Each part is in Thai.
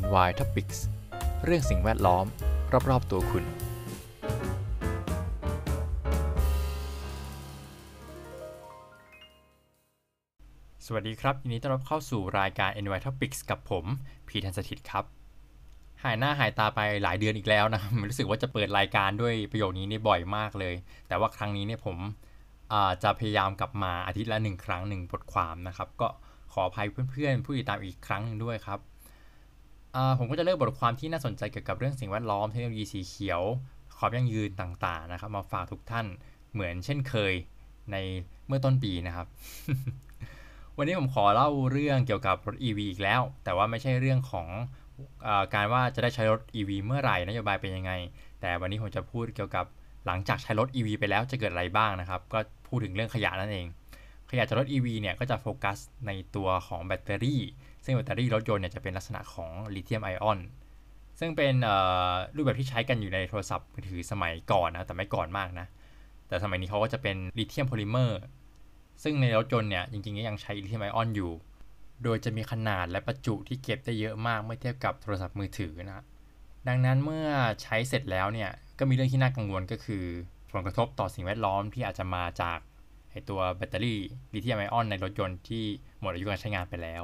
NY Topics เรื่องสิ่งแวดล้อม รอบ ๆ ตัวคุณ สวัสดีครับยินดีต้อนรับเข้าสู่รายการ NY Topics กับผมพีทันสถิตครับ หายหน้าหายตาไปหลายเดือนอีกแล้วนะรู้สึกว่าจะเปิดรายการด้วยประโยคนี้นี่บ่อยมากเลย แต่ว่าครั้งนี้เนี่ยผมจะพยายามกลับมาอาทิตย์ละหนึ่งครั้งหนึ่งบทความนะครับ ก็ขออภัยเพื่อนๆ ผู้ติดตามอีกครั้งหนึ่งด้วยครับ ผมก็จะเลือกบทความที่น่าสนใจเกี่ยวกับเรื่องสิ่งแวดล้อมเทคโนโลยีสีเขียวความยั่งยืนต่างๆนะครับ มาฝากทุกท่านเหมือนเช่นเคยในเมื่อต้นปีนะครับ วันนี้ผมขอเล่าเรื่องเกี่ยวกับรถ EV อีกแล้ว แต่ว่าไม่ใช่เรื่องของอการว่าจะได้ใช้รถ EV เมื่อไหร่นโยบายเป็นยังไง แต่วันนี้ผมจะพูดเกี่ยวกับหลังจากใช้รถ EV ไปแล้วจะเกิดอะไรบ้างนะครับ ก็พูดถึงเรื่องขยะนั่นเอง ขยะจากรถ EV เนี่ยก็จะโฟกัสในตัวของแบตเตอรี่ ซึ่งแบตเตอรี่รถยนต์เนี่ยจะเป็นลักษณะของลิเธียมไอออนซึ่งเป็นรูปแบบที่ใช้กันอยู่ในโทรศัพท์มือถือสมัยก่อนนะแต่ไม่ก่อนมากนะแต่สมัยนี้เขาก็จะเป็นลิเธียมโพลิเมอร์ซึ่งในรถยนต์เนี่ยจริงๆก็ยังใช้ลิเธียมไอออนอยู่ โดยจะมีขนาดและประจุที่เก็บได้เยอะมากเมื่อเทียบกับโทรศัพท์มือถือนะดังนั้นเมื่อใช้เสร็จแล้วเนี่ยก็มีเรื่องที่น่ากังวลก็คือ ผลกระทบต่อสิ่งแวดล้อมที่อาจจะมาจากไอตัวแบตเตอรี่ลิเธียมไอออนในรถยนต์ที่หมดอายุการใช้งานไปแล้ว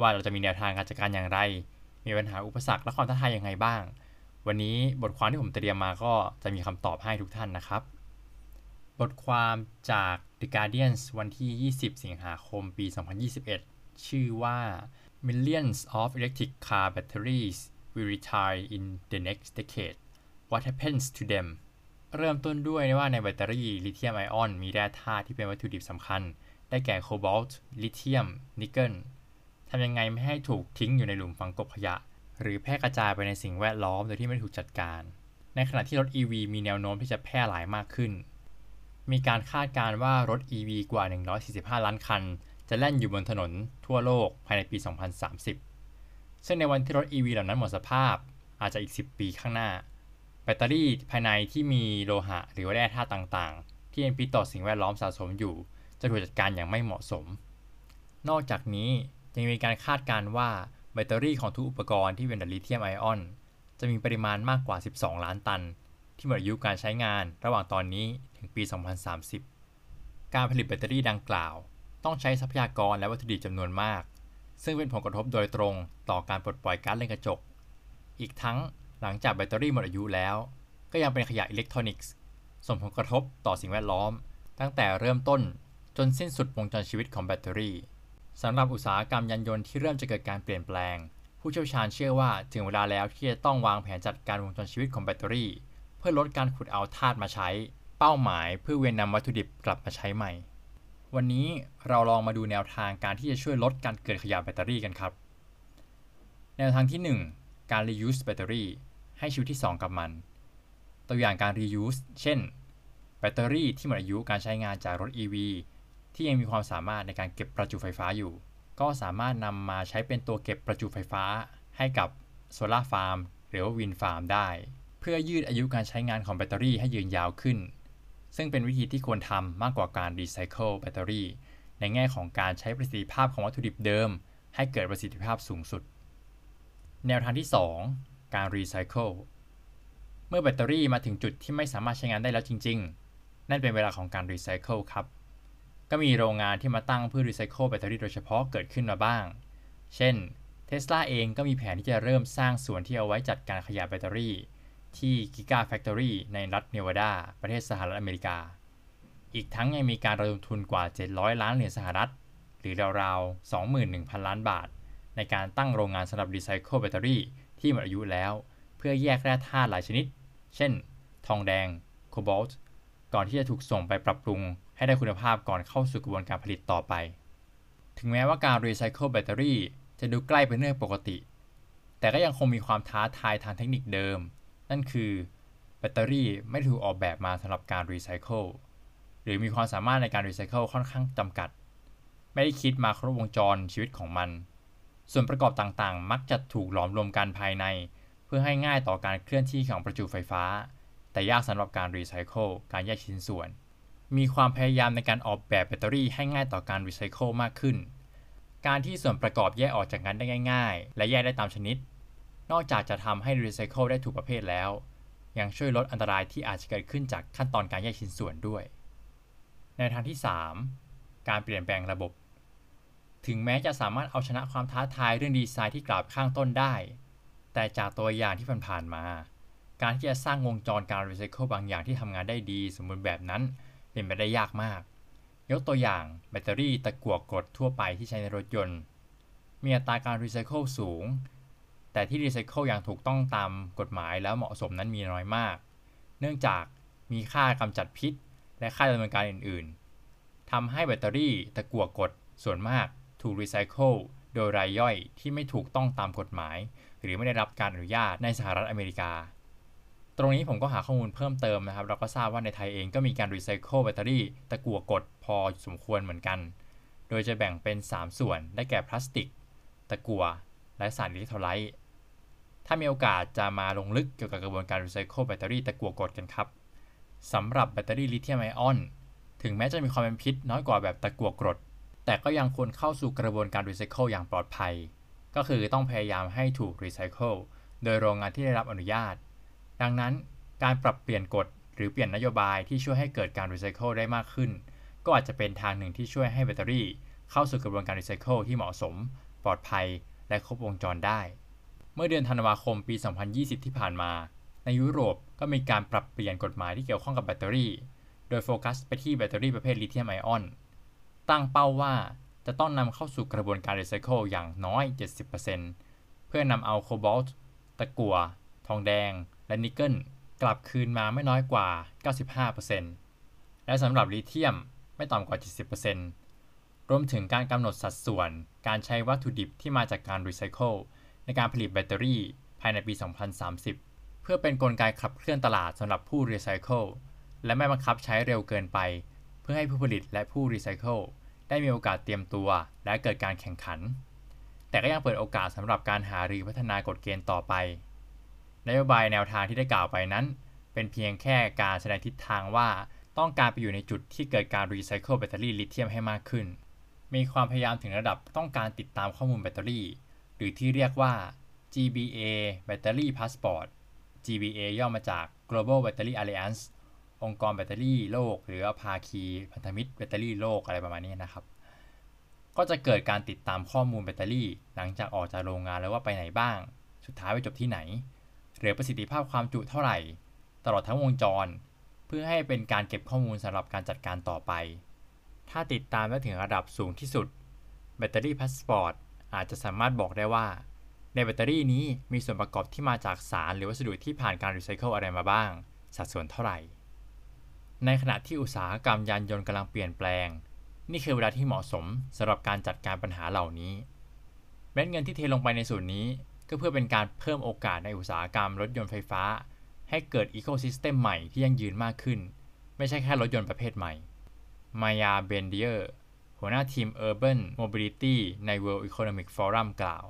ว่าเราจะมีแนวทางการจัดการอย่างไร มีปัญหาอุปสรรคและความท้าทายยังไงบ้าง วันนี้บทความที่ผมเตรียมมาก็จะมีคำตอบให้ทุกท่านนะครับ บทความจาก The Guardian วันที่ 20 สิงหาคมปี 2021 ชื่อว่า Millions of electric car batteries will retire in the next decade What happens to them เริ่มต้นด้วยว่าในแบตเตอรี่ลิเธียมไอออนมีแร่ธาตุที่เป็นวัตถุดิบสำคัญ ได้แก่โคบอลต์ ลิเธียม นิกเกิล ทำยังไงไม่ให้ถูกทิ้งอยู่ในหลุมฝังกบขยะ หรือแพร่กระจายไปในสิ่งแวดล้อมโดยที่ไม่ถูกจัดการ ในขณะที่รถ EV มีแนวโน้มที่จะแพร่หลายมากขึ้น มีการคาดการณ์ว่ารถ EV กว่า 145 ล้านคัน จะแล่นอยู่บนถนนทั่วโลกภายในปี 2030 ซึ่งในวันที่รถ EV เหล่านั้นหมดสภาพอาจจะอีก 10 ปีข้างหน้า แบตเตอรี่ภายในที่มีโลหะหรือว่าแร่ธาตุต่างๆ ที่เป็นพิษต่อสิ่งแวดล้อมสะสมอยู่ จะถูกจัดการอย่างไม่เหมาะสม นอกจากนี้ ยังมีการคาดการณ์ว่าแบตเตอรี่ของทุกอุปกรณ์ที่เป็นลิเธียมไอออน จะมีปริมาณมากกว่า 12 ล้านตัน ที่หมดอายุการใช้งานระหว่างตอนนี้ถึงปี 2030 การผลิตแบตเตอรี่ดังกล่าว ต้องใช้ทรัพยากรและวัตถุดิบจำนวนมาก ซึ่งเป็นผลกระทบโดยตรงต่อการปลดปล่อยก๊าซเรือนกระจก อีกทั้งหลังจากแบตเตอรี่หมดอายุแล้ว ก็ยังเป็นขยะอิเล็กทรอนิกส์ส่งผลกระทบต่อสิ่งแวดล้อม ตั้งแต่เริ่มต้นจนสิ้นสุดวงจรชีวิตของแบตเตอรี่ สำหรับอุตสาหกรรมยานยนต์ที่เริ่มจะเกิดการเปลี่ยนแปลง ผู้เชี่ยวชาญเชื่อว่าถึงเวลาแล้วที่จะต้องวางแผนจัดการวงจรชีวิตของแบตเตอรี่ เพื่อลดการขุดเอาธาตุมาใช้ เป้าหมายเพื่อเวียนนำวัตถุดิบกลับมาใช้ใหม่ วันนี้เราลองมาดูแนวทางการที่จะช่วยลดการเกิดขยะแบตเตอรี่กันครับ แนวทางที่ 1 การ reuse แบตเตอรี่ให้ชีวิตที่ 2 กับมัน ตัวอย่างการ reuse เช่น แบตเตอรี่ที่หมดอายุการใช้งานจากรถ EV ที่ยังมีความสามารถในการเก็บประจุไฟฟ้าอยู่ ก็สามารถนำมาใช้เป็นตัวเก็บประจุไฟฟ้า ให้กับโซลาร์ฟาร์มหรือว่า wind farm ได้ เพื่อยืดอายุการใช้งานของแบตเตอรี่ให้ยืนยาวขึ้น ซึ่งเป็นวิธีที่ควรทำมากกว่าการรีไซเคิลแบตเตอรี่ ในแง่ของการใช้ประสิทธิภาพของวัตถุดิบเดิม ให้เกิดประสิทธิภาพสูงสุด แนวทางที่ 2 การรีไซเคิลเมื่อแบตเตอรี่มาถึงจุดที่ไม่สามารถใช้งานได้แล้วจริง ๆ นั่นเป็นเวลาของการรีไซเคิลครับ ก็มีโรงงานที่มาตั้งเพื่อรีไซเคิลแบตเตอรี่โดยเฉพาะเกิดขึ้นมาบ้าง เช่นเทสลาเองก็มีแผนที่จะเริ่มสร้างส่วนที่เอาไว้จัดการขยะแบตเตอรี่ ที่ Giga Factory ในรัฐเนวาดา ประเทศสหรัฐอเมริกา อีกทั้งยังมีการระดมทุนกว่า 700 ล้านเหรียญสหรัฐ หรือราวๆ 21,000 ล้านบาท ในการตั้งโรงงานสำหรับรีไซเคิลแบตเตอรี่ที่หมดอายุแล้ว เพื่อแยกแร่ธาตุหลายชนิด เช่น ทองแดง โคบอลต์ ก่อนที่จะถูกส่งไปปรับปรุง ให้ได้คุณภาพก่อนเข้าสู่กระบวนการผลิตต่อไป ถึงแม้ว่าการรีไซเคิลแบตเตอรี่จะดูใกล้เป็นเรื่องปกติ แต่ก็ยังคงมีความท้าทายทางเทคนิคเดิม นั่นคือแบตเตอรี่ไม่ถูกออกแบบมาสำหรับการรีไซเคิลหรือมีความสามารถในการรีไซเคิลค่อนข้างจำกัด ไม่ได้คิดมาครบวงจรชีวิตของมัน ส่วนประกอบต่างๆ มักจะถูกหลอมรวมกันภายใน เพื่อให้ง่ายต่อการเคลื่อนที่ของประจุไฟฟ้า แต่ยากสำหรับการรีไซเคิลการแยกชิ้นส่วน มีความพยายามในการออกแบบแบตเตอรี่ให้ง่ายต่อการรีไซเคิลมากขึ้น การที่ส่วนประกอบแยกออกจากกันได้ง่าย ๆ และแยกได้ตามชนิด นอกจากจะทำให้รีไซเคิลได้ถูกประเภทแล้ว ยังช่วยลดอันตรายที่อาจจะเกิดขึ้นจากขั้นตอนการแยกชิ้นส่วนด้วย ในทางที่ 3 การเปลี่ยนแปลงระบบ ถึงแม้จะสามารถเอาชนะความท้าทายเรื่องดีไซน์ที่กล่าวข้างต้นได้ แต่จากตัวอย่างที่ผ่านๆมา การที่จะสร้างวงจรการรีไซเคิลบางอย่างที่ทำงานได้ดี สมบูรณ์แบบนั้น เป็นไปได้ยากมาก ยกตัวอย่างแบตเตอรี่ตะกั่วกรดทั่วไปที่ใช้ในรถยนต์ มีอัตราการรีไซเคิลสูง แต่ที่รีไซเคิลอย่างถูกต้องตามกฎหมายแล้วเหมาะสมนั้นมีน้อยมาก เนื่องจากมีค่ากำจัดพิษ และค่าดำเนินการอื่น ๆทำให้แบตเตอรี่ตะกั่วกรดส่วนมากถูกรีไซเคิลโดยรายย่อยที่ไม่ถูกต้องตามกฎหมาย หรือไม่ได้รับการอนุญาตในสหรัฐอเมริกา ตรงนี้ผมก็หาข้อมูลเพิ่มเติมนะครับ เราก็ทราบว่าในไทยเองก็มีการรีไซเคิลแบตเตอรี่ตะกั่วกรดพอสมควรเหมือนกัน โดยจะแบ่งเป็น 3 ส่วน ได้แก่พลาสติก ตะกั่ว และสารอิเล็กโทรไลต์ ถ้ามีโอกาสจะมาลงลึกเกี่ยวกับกระบวนการรีไซเคิลแบตเตอรี่ตะกั่วกรดกันครับสำหรับแบตเตอรี่ลิเธียมไอออน ถึงแม้จะมีความเป็นพิษน้อยกว่าแบบตะกั่วกรด แต่ก็ยังควรเข้าสู่กระบวนการรีไซเคิลอย่างปลอดภัย ก็คือต้องพยายามให้ถูกรีไซเคิล โดยโรงงานที่ได้รับอนุญาต ดังนั้นการปรับเปลี่ยนกฎหรือเปลี่ยนนโยบายที่ช่วยให้เกิดการรีไซเคิลได้มากขึ้น ก็อาจจะเป็นทางหนึ่งที่ช่วยให้แบตเตอรี่ เข้าสู่กระบวนการรีไซเคิลที่เหมาะสม ปลอดภัย และครบวงจรได้ เมื่อเดือนธันวาคมปี 2020 ที่ผ่านมา ในยุโรปก็มีการปรับเปลี่ยนกฎหมายที่เกี่ยวข้องกับแบตเตอรี่ โดยโฟกัสไปที่แบตเตอรี่ประเภทลิเธียมไอออน ตั้งเป้าว่าจะต้องนำเข้าสู่กระบวนการรีไซเคิลอย่างน้อย 70%เพื่อนำเอาโคบอลต์ ตะกั่ว ทองแดง และนิกเกิลกลับคืนมาไม่น้อยกว่า 95%และสำหรับลิเธียมไม่ต่ำกว่า 70%รวมถึงการกำหนดสัดส่วน การใช้วัตถุดิบที่มาจากการรีไซเคิลในการผลิตแบตเตอรี่ภายในปี 2030 เพื่อเป็นกลไกขับเคลื่อนตลาดสำหรับผู้รีไซเคิลและไม่บังคับใช้เร็วเกินไป เพื่อให้ผู้ผลิตและผู้รีไซเคิลได้มีโอกาสเตรียมตัว และเกิดการแข่งขัน แต่ก็ยังเปิดโอกาสสำหรับการหารือพัฒนากฎเกณฑ์ต่อไป นโยบายแนวทางที่ได้กล่าวไปนั้น เป็นเพียงแค่การแสดงทิศทางว่าต้องการไปอยู่ในจุดที่เกิดการรีไซเคิลแบตเตอรี่ลิเธียมให้มากขึ้น มีความพยายามถึงระดับต้องการติดตามข้อมูลแบตเตอรี่ หรือที่เรียกว่า GBA Battery Passport GBA ย่อมาจาก Global Battery Alliance องค์กรแบตเตอรี่โลก หรือภาคีพันธมิตรแบตเตอรี่โลกอะไรประมาณนี้นะครับ ก็จะเกิดการติดตามข้อมูลแบตเตอรี่ หลังจากออกจากโรงงานแล้วว่าไปไหนบ้าง สุดท้ายไปจบที่ไหน เหลือประสิทธิภาพความจุเท่าไหร่ ตลอดทั้งวงจร เพื่อให้เป็นการเก็บข้อมูลสำหรับการจัดการต่อไป ถ้าติดตามได้ถึงระดับสูงที่สุด Battery Passport อาจจะสามารถบอกได้ว่า ในแบตเตอรี่นี้มีส่วนประกอบที่มาจากสารหรือวัสดุที่ผ่านการรีไซเคิลอะไรมาบ้าง สัดส่วนเท่าไหร่ ในขณะที่อุตสาหกรรมยานยนต์กำลังเปลี่ยนแปลง นี่คือเวลาที่เหมาะสมสำหรับการจัดการปัญหาเหล่านี้เม็ดเงินที่เทลงไปในส่วนนี้ ก็เพื่อเป็นการเพิ่มโอกาสในอุตสาหกรรมรถยนต์ไฟฟ้า ให้เกิด ecosystem ใหม่ที่ยั่งยืนมากขึ้น ไม่ใช่แค่รถยนต์ประเภทใหม่ Maya Ben Dror หัวหน้าทีม Urban Mobility ใน World Economic Forum กล่าว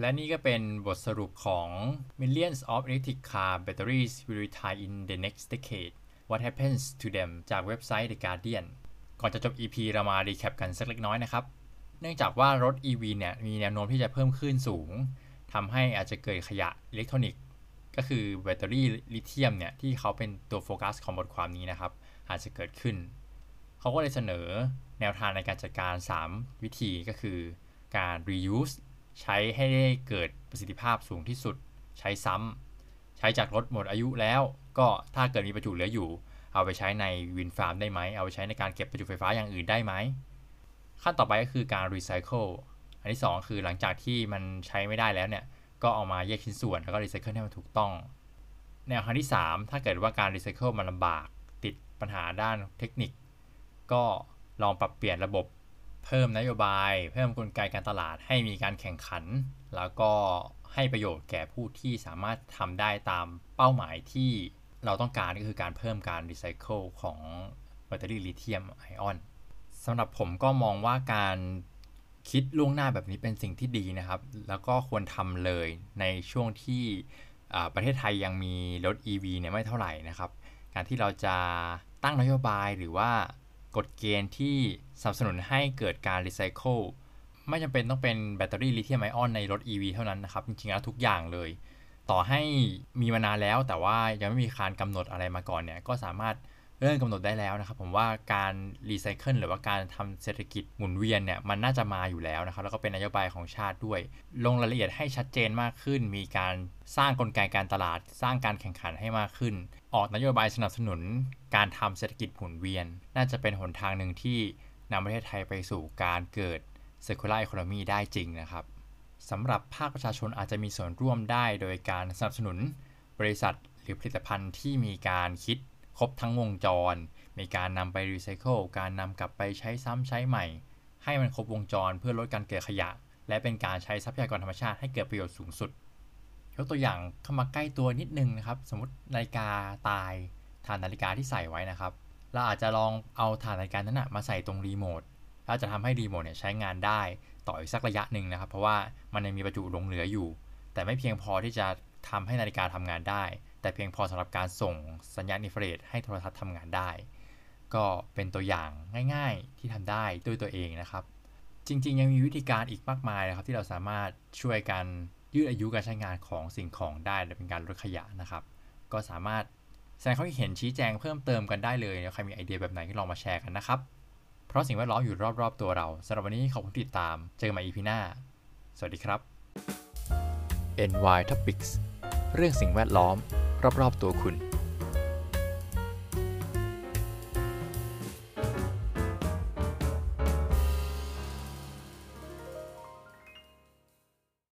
และนี่ก็เป็นบทสรุปของ Millions of Electric Car Batteries Will Retire in the Next Decade What Happens to Them จากเว็บไซต์ The Guardian ก่อนจะจบ EP เรามา recap กันสักเล็กน้อยนะครับ เนื่องจากว่ารถ EV เนี่ยมีแนวโน้มที่จะเพิ่มขึ้นสูงทำให้อาจจะเกิดขยะอิเล็กทรอนิกส์ ก็คือแบตเตอรี่ลิเธียมเนี่ยที่เขาเป็นตัวโฟกัสของบทความนี้นะครับ อาจจะเกิดขึ้น เขาก็เลยเสนอแนวทางในการจัดการ 3 วิธีก็คือการ reuse ใช้ให้ได้เกิดประสิทธิภาพสูงที่สุด ใช้ซ้ำ ใช้จากรถหมดอายุแล้ว ก็ถ้าเกิดมีประจุเหลืออยู่ เอาไปใช้ในวินฟาร์มได้ไหม เอาไปใช้ในการเก็บประจุไฟฟ้าอย่างอื่นได้ไหม ขั้นต่อไปก็คือการ recycle อันที่ 2 คือหลังจากที่มันใช้ไม่ได้แล้วเนี่ย ก็เอามาแยกชิ้นส่วนแล้วก็รีไซเคิลให้มันถูกต้อง แนวทางที่ 3 ถ้าเกิดว่าการรีไซเคิลมันลำบากติดปัญหาด้านเทคนิค ก็ลองปรับเปลี่ยนระบบเพิ่มนโยบาย เพิ่มกลไกการตลาดให้มีการแข่งขัน แล้วก็ให้ประโยชน์แก่ผู้ที่สามารถทำได้ตามเป้าหมายที่เราต้องการก็คือการเพิ่มการรีไซเคิลของแบตเตอรี่ลิเธียมไอออน สำหรับผมก็มองว่าการคิดล่วงหน้าแบบนี้เป็นสิ่งที่ดีนะครับ แล้วก็ควรทำเลยในช่วงที่ประเทศไทยยังมีรถ EV เนี่ยไม่เท่าไหร่นะครับ การที่เราจะตั้งนโยบายหรือว่ากฎเกณฑ์ที่สนับสนุนให้เกิดการรีไซเคิลไม่จำเป็นต้องเป็นแบตเตอรี่ลิเธียมไอออนในรถ EV เท่านั้นนะครับ จริงๆแล้วทุกอย่างเลย ต่อให้มีมานานแล้วแต่ว่ายังไม่มีการกำหนดอะไรมาก่อนเนี่ยก็สามารถ เริ่มกำหนดได้แล้วนะครับ ผมว่าการรีไซเคิลหรือว่าการทำเศรษฐกิจหมุนเวียนเนี่ยมันน่าจะมาอยู่แล้วนะครับ แล้วก็เป็นนโยบายของชาติด้วย ลงรายละเอียดให้ชัดเจนมากขึ้น มีการสร้างกลไกการตลาด สร้างการแข่งขันให้มากขึ้น ออกนโยบายสนับสนุน การทำเศรษฐกิจหมุนเวียน น่าจะเป็นหนทางหนึ่งที่นำประเทศไทยไปสู่การเกิด circular economy ได้จริงนะครับสำหรับภาคประชาชนอาจจะมีส่วนร่วมได้ โดยการสนับสนุนบริษัทหรือผลิตภัณฑ์ที่มีการคิด ครบทั้งวงจร มีการนำไปรีไซเคิลการนำกลับไปใช้ซ้ำใช้ใหม่ ให้มันครบวงจรเพื่อลดการเกิดขยะ และเป็นการใช้ทรัพยากรธรรมชาติให้เกิดประโยชน์สูงสุดยกตัวอย่างเข้ามาใกล้ตัวนิดนึงนะครับ สมมตินาฬิกาตายฐานนาฬิกาที่ใส่ไว้นะครับ เราอาจจะลองเอาฐานนาฬิกานั้นนะมาใส่ตรงรีโมทแล้วจะทำให้รีโมทเนี่ยใช้งานได้ต่ออีกสักระยะหนึ่งนะครับ เพราะว่ามันยังมีประจุหลงเหลืออยู่ แต่ไม่เพียงพอที่จะทำให้นาฬิกาทำงานได้ แต่เพียงพอสำหรับการส่งสัญญาณอินฟราเรดให้โทรทัศน์ทำงานได้ ก็เป็นตัวอย่างง่ายๆที่ทำได้ด้วยตัวเองนะครับ จริงๆ ยังมีวิธีการอีกมากมายนะครับ ที่เราสามารถช่วยกันยืดอายุการใช้งานของสิ่งของได้และเป็นการลดขยะนะครับ ก็สามารถแสดงความคิดเห็นชี้แจงเพิ่มเติมกันได้เลยใครมีไอเดียแบบไหนก็ลองมาแชร์กันนะครับ เพราะสิ่งแวดล้อมอยู่รอบๆตัวเราสำหรับวันนี้ขอบคุณติดตาม เจอกันใหม่ EP หน้า สวัสดีครับ NY Topics เรื่องสิ่งแวดล้อม รอบๆตัวคุณ